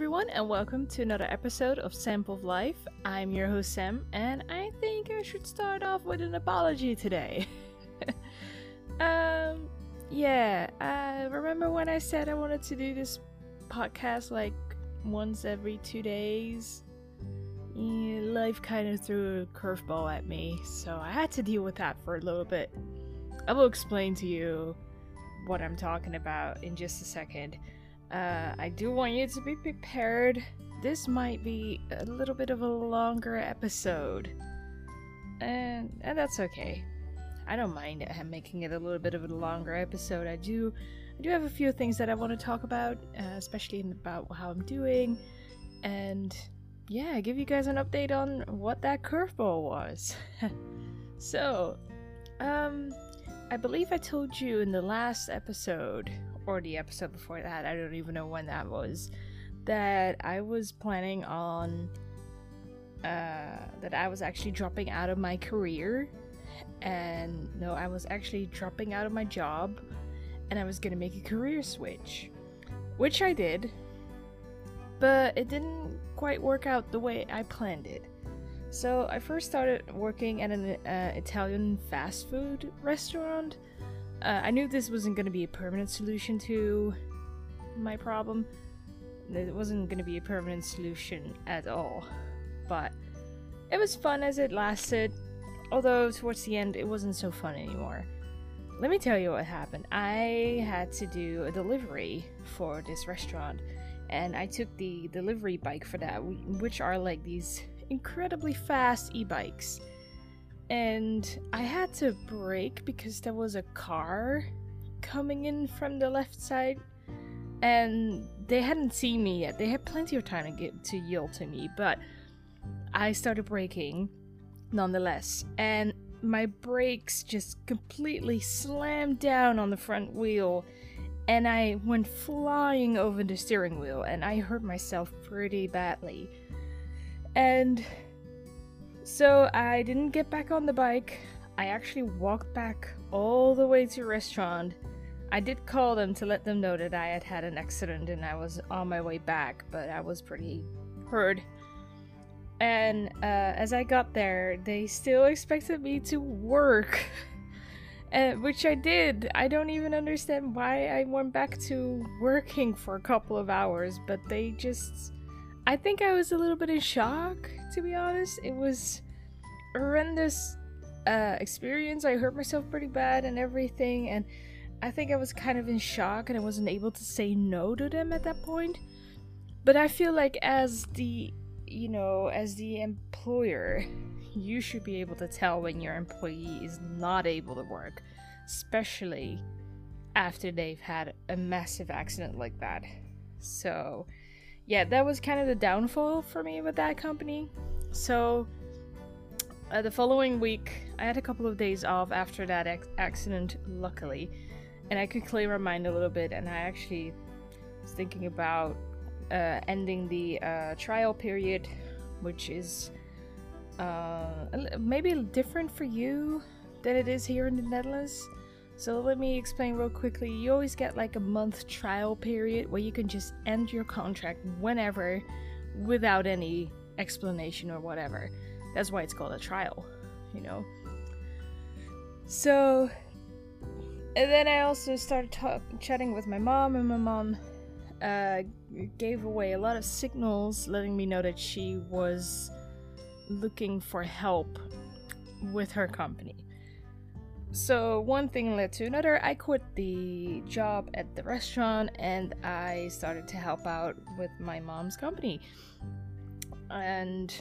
everyone, and welcome to another episode of Sample of Life. I'm your host, Sam, and I think I should start off with an apology today. um, yeah, I remember when I said I wanted to do this podcast like once every two days? Yeah, life kind of threw a curveball at me, so I had to deal with that for a little bit. I will explain to you what I'm talking about in just a second. Uh, I do want you to be prepared. This might be a little bit of a longer episode. And, and that's okay. I don't mind making it a little bit of a longer episode. I do I do have a few things that I want to talk about, uh, especially about how I'm doing, and yeah, give you guys an update on what that curveball was. so, um, I believe I told you in the last episode or the episode before that, I don't even know when that was, that I was planning on uh, that I was actually dropping out of my career. And no, I was actually dropping out of my job and I was gonna make a career switch. Which I did, but it didn't quite work out the way I planned it. So I first started working at an uh, Italian fast food restaurant uh, I knew this wasn't going to be a permanent solution to my problem. It wasn't going to be a permanent solution at all. But it was fun as it lasted, although towards the end it wasn't so fun anymore. Let me tell you what happened. I had to do a delivery for this restaurant, and I took the delivery bike for that, which are like these incredibly fast e bikes and I had to brake because there was a car coming in from the left side and they hadn't seen me yet. They had plenty of time to get to yield to me, but I started braking nonetheless, and my brakes just completely slammed down on the front wheel, and I went flying over the steering wheel, and I hurt myself pretty badly. And so I didn't get back on the bike. I actually walked back all the way to restaurant. I did call them to let them know that I had had an accident and I was on my way back, but I was pretty hurt. And uh, as I got there, they still expected me to work, which I did. I don't even understand why I went back to working for a couple of hours, but they just. I think I was a little bit in shock, to be honest. It was horrendous uh, experience. I hurt myself pretty bad and everything, and I think I was kind of in shock and I wasn't able to say no to them at that point. But I feel like as the you know, as the employer, you should be able to tell when your employee is not able to work, especially after they've had a massive accident like that. So, yeah, that was kind of the downfall for me with that company. So, uh, the following week, I had a couple of days off after that ac- accident, luckily, and I could clear my mind a little bit. And I actually was thinking about uh, ending the uh, trial period, which is uh, maybe different for you than it is here in the Netherlands. So let me explain real quickly. You always get like a month trial period where you can just end your contract whenever without any explanation or whatever. That's why it's called a trial, you know. So, and then I also started talk- chatting with my mom, and my mom uh, gave away a lot of signals letting me know that she was looking for help with her company. So, one thing led to another. I quit the job at the restaurant and I started to help out with my mom's company. And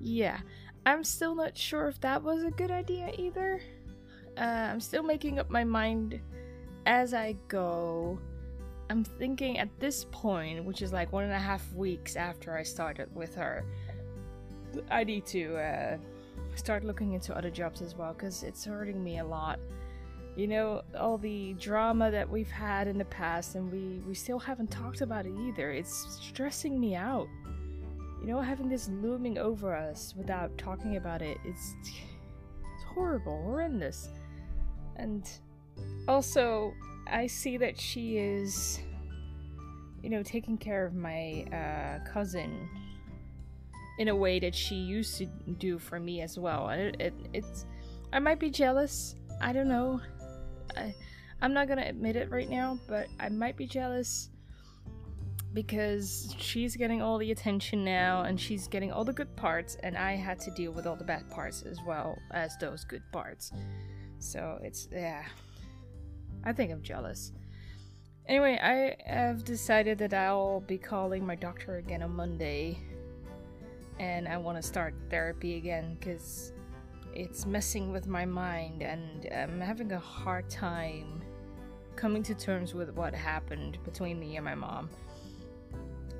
yeah, I'm still not sure if that was a good idea either. Uh, I'm still making up my mind as I go. I'm thinking at this point, which is like one and a half weeks after I started with her, I need to uh, start looking into other jobs as well because it's hurting me a lot. You know, all the drama that we've had in the past, and we, we still haven't talked about it either. It's stressing me out you know, having this looming over us without talking about it, it's, it's horrible, horrendous. And also, I see that she is you know, taking care of my uh, cousin in a way that she used to do for me as well. It, it, it's, I might be jealous. I don't know. I, I'm not gonna admit it right now, but I might be jealous because she's getting all the attention now and she's getting all the good parts, and I had to deal with all the bad parts as well as those good parts. So it's, yeah. I think I'm jealous. Anyway, I have decided that I'll be calling my doctor again on Monday. And I want to start therapy again because it's messing with my mind and I'm having a hard time coming to terms with what happened between me and my mom.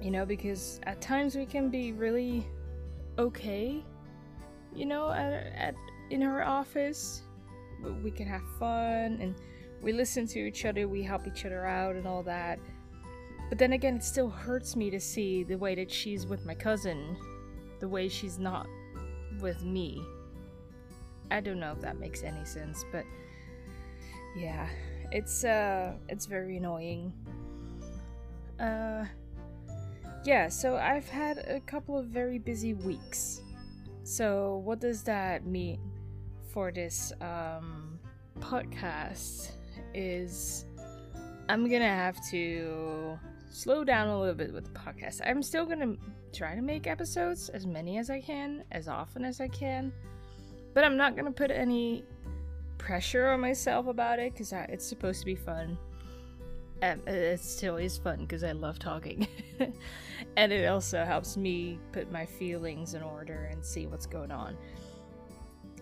You know, because at times we can be really okay, you know, at, at in her office. We can have fun and we listen to each other, we help each other out, and all that. But then again, it still hurts me to see the way that she's with my cousin, the way she's not with me. I don't know if that makes any sense, but yeah, it's uh, it's very annoying. Uh, yeah, so I've had a couple of very busy weeks. So what does that mean for this um podcast? is I'm gonna have to slow down a little bit with the podcast. I'm still gonna try to make episodes as many as I can, as often as I can, but I'm not gonna put any pressure on myself about it because it's supposed to be fun. And it still is fun because I love talking. and it also helps me put my feelings in order and see what's going on.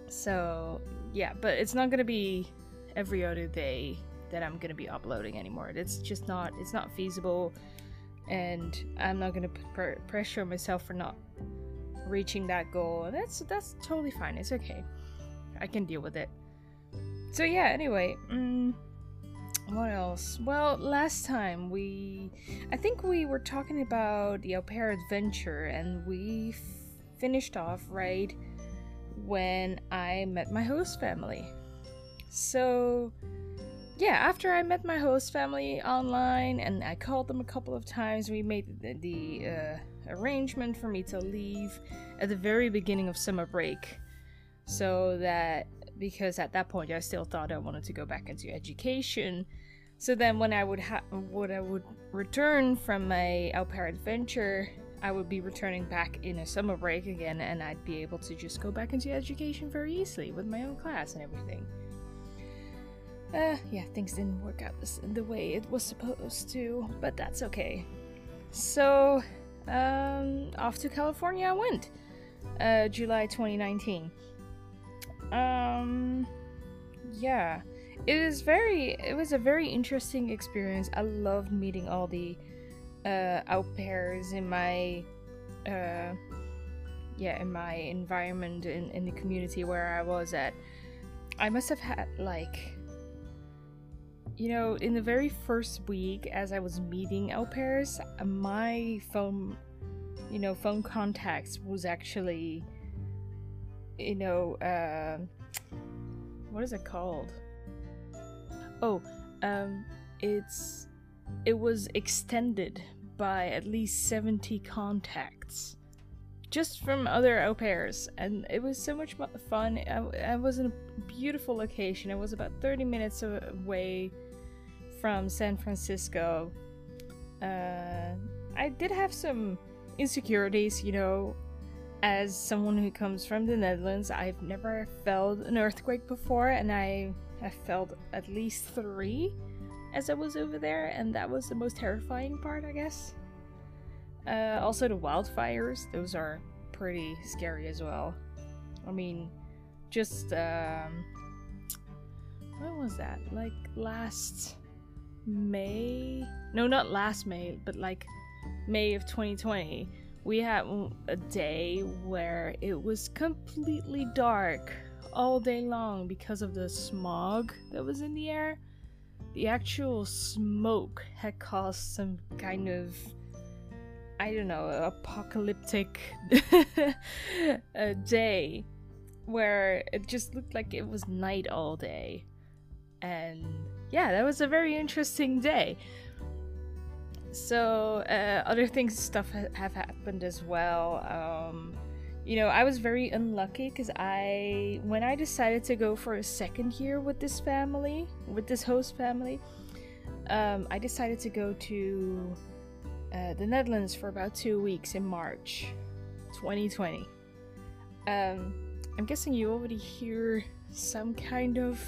So, yeah, but it's not gonna be every other day that I'm gonna be uploading anymore. It's just not it's not feasible, and I'm not gonna pr- pressure myself for not reaching that goal. And that's that's totally fine. It's okay. I can deal with it. So yeah. Anyway, mm, what else? Well, last time we, I think we were talking about the au pair adventure, and we f- finished off right when I met my host family. So, yeah, after I met my host family online and I called them a couple of times, we made the, the uh, arrangement for me to leave at the very beginning of summer break. So that, because at that point I still thought I wanted to go back into education. So then when I would ha- when I would return from my au pair adventure, I would be returning back in a summer break again and I'd be able to just go back into education very easily with my own class and everything. Uh, yeah, things didn't work out the way it was supposed to, but that's okay. So, um, off to California I went. Uh, July 2019. Um, yeah, it was very, it was a very interesting experience. I loved meeting all the, uh, pairs in my, uh, yeah, in my environment in, in the community where I was at. I must have had like you know, in the very first week, as I was meeting au pairs, my phone, you know, phone contacts was actually, you know, uh, what is it called? Oh, um, it's, it was extended by at least 70 contacts just from other au pairs, and it was so much fun. I, was in a beautiful location. It was about 30 minutes away from San Francisco, uh, I did have some insecurities, you know. As someone who comes from the Netherlands, I've never felt an earthquake before, and I have felt at least three as I was over there, and that was the most terrifying part, I guess. Uh, also, the wildfires, those are pretty scary as well. I mean, just, um, when was that? Like last May. No, not last May, but like May of 2020. We had a day where it was completely dark all day long because of the smog that was in the air. The actual smoke had caused some kind of I don't know, apocalyptic a day where it just looked like it was night all day. And yeah, that was a very interesting day. so uh, other things, stuff ha- have happened as well. Um, you know, I was very unlucky because I, when I decided to go for a second year with this family, with this host family, um, I decided to go to uh, the Netherlands for about two weeks in March 2020. Um, I'm guessing you already hear some kind of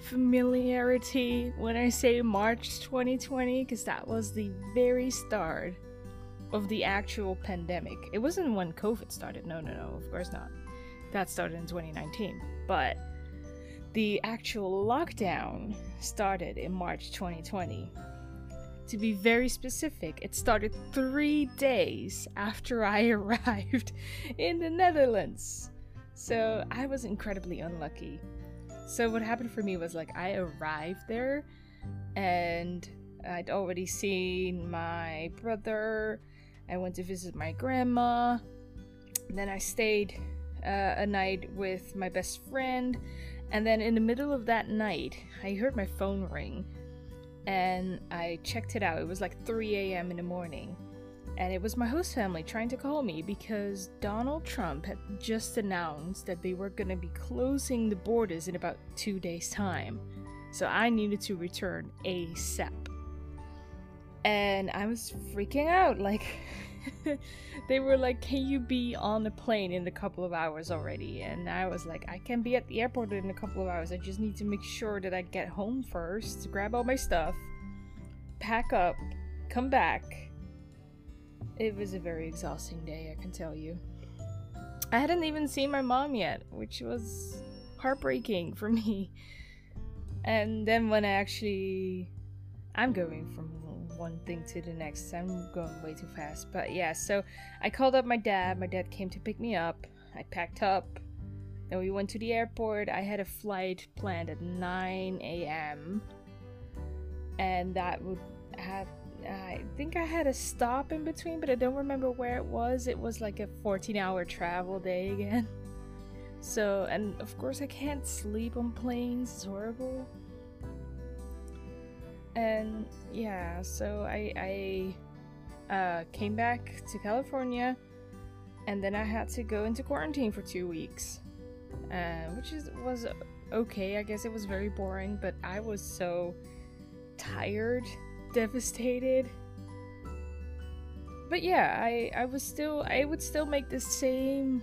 familiarity when I say March 2020 because that was the very start of the actual pandemic. It wasn't when COVID started. No, no, no, of course not. That started in 2019. But the actual lockdown started in March 2020. To be very specific, it started three days after I arrived in the Netherlands. So I was incredibly unlucky. So what happened for me was like I arrived there and I'd already seen my brother. I went to visit my grandma. Then I stayed uh, a night with my best friend. And then in the middle of that night, I heard my phone ring and I checked it out. It was like 3 a.m. in the morning. And it was my host family trying to call me because Donald Trump had just announced that they were going to be closing the borders in about two days' time. So I needed to return ASAP. And I was freaking out. Like, they were like, Can you be on the plane in a couple of hours already? And I was like, I can be at the airport in a couple of hours. I just need to make sure that I get home first, grab all my stuff, pack up, come back it was a very exhausting day, I can tell you. I hadn't even seen my mom yet, which was heartbreaking for me. And then when I actually. I'm going from one thing to the next. I'm going way too fast. But yeah, so I called up my dad. My dad came to pick me up. I packed up. Then we went to the airport. I had a flight planned at 9 a.m. And that would have I think I had a stop in between, but I don't remember where it was. It was like a 14 hour travel day again. So, and of course, I can't sleep on planes, it's horrible. And yeah, so I, I uh, came back to California and then I had to go into quarantine for two weeks, uh, which is was okay. I guess it was very boring, but I was so tired devastated. But yeah, I I was still I would still make the same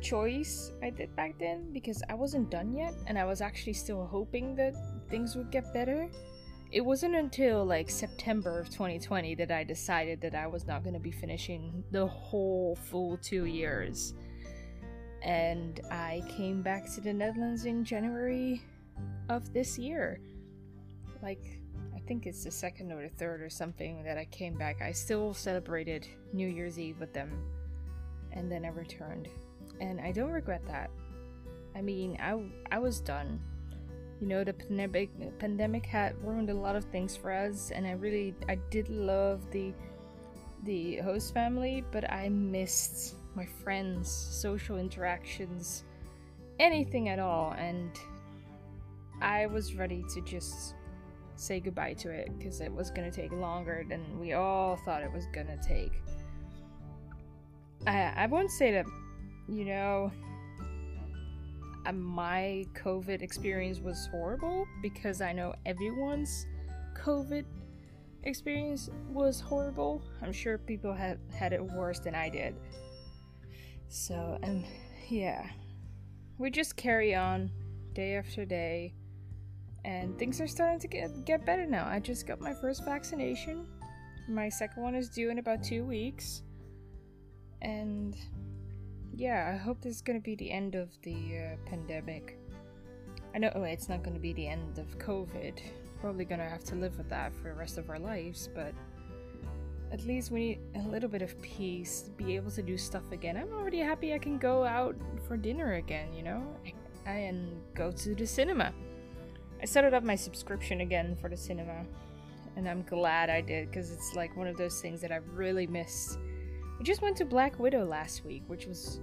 choice I did back then because I wasn't done yet and I was actually still hoping that things would get better. It wasn't until like September of 2020 that I decided that I was not going to be finishing the whole full 2 years. And I came back to the Netherlands in January of this year. Like I think it's the second or the third or something that I came back. I still celebrated New Year's Eve with them, and then I returned, and I don't regret that. I mean, I I was done. You know, the pandemic pandemic had ruined a lot of things for us, and I really I did love the the host family, but I missed my friends, social interactions, anything at all, and I was ready to just say goodbye to it because it was gonna take longer than we all thought it was gonna take. I I won't say that, you know, Uh, my COVID experience was horrible because I know everyone's COVID experience was horrible. I'm sure people have had it worse than I did. So, and yeah, we just carry on day after day and things are starting to get, get better now. I just got my first vaccination. My second one is due in about two weeks. And yeah, I hope this is gonna be the end of the uh, pandemic. I know oh, it's not gonna be the end of COVID. Probably gonna have to live with that for the rest of our lives, but at least we need a little bit of peace to be able to do stuff again. I'm already happy I can go out for dinner again, you know, and go to the cinema. I started up my subscription again for the cinema, and I'm glad I did because it's like one of those things that I really miss. We just went to Black Widow last week, which was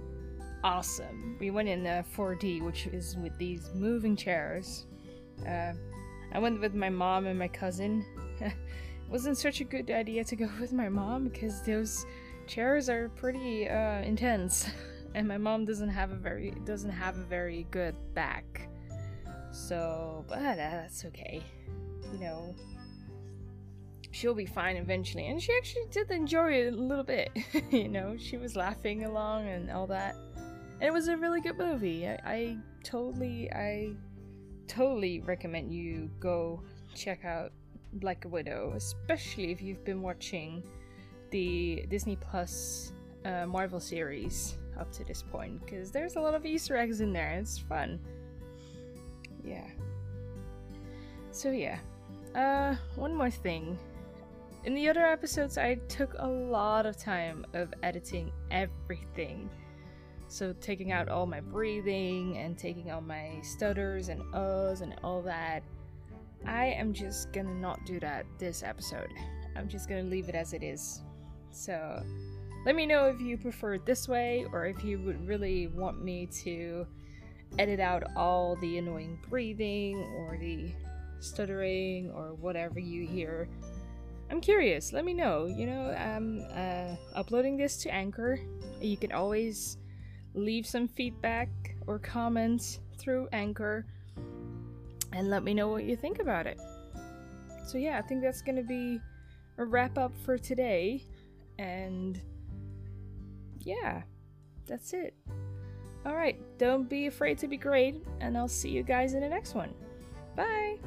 awesome. We went in uh, 4D, which is with these moving chairs. Uh, I went with my mom and my cousin. It wasn't such a good idea to go with my mom because those chairs are pretty uh, intense, and my mom doesn't have a very doesn't have a very good back. So, but that's okay. You know, she'll be fine eventually. And she actually did enjoy it a little bit. you know, she was laughing along and all that. And it was a really good movie. I, I totally, I totally recommend you go check out Black Widow, especially if you've been watching the Disney Plus uh, Marvel series up to this point, because there's a lot of Easter eggs in there. It's fun. Yeah. So yeah. Uh, one more thing. In the other episodes, I took a lot of time of editing everything. So, taking out all my breathing and taking out my stutters and uhs and all that. I am just gonna not do that this episode. I'm just gonna leave it as it is. So, let me know if you prefer it this way or if you would really want me to edit out all the annoying breathing or the stuttering or whatever you hear I'm curious. Let me know. You know, I'm uh, uploading this to Anchor. You can always leave some feedback or comments through Anchor and let me know what you think about it. So, yeah, I think that's going to be a wrap up for today. And yeah, that's it. Alright, don't be afraid to be great, and I'll see you guys in the next one. Bye!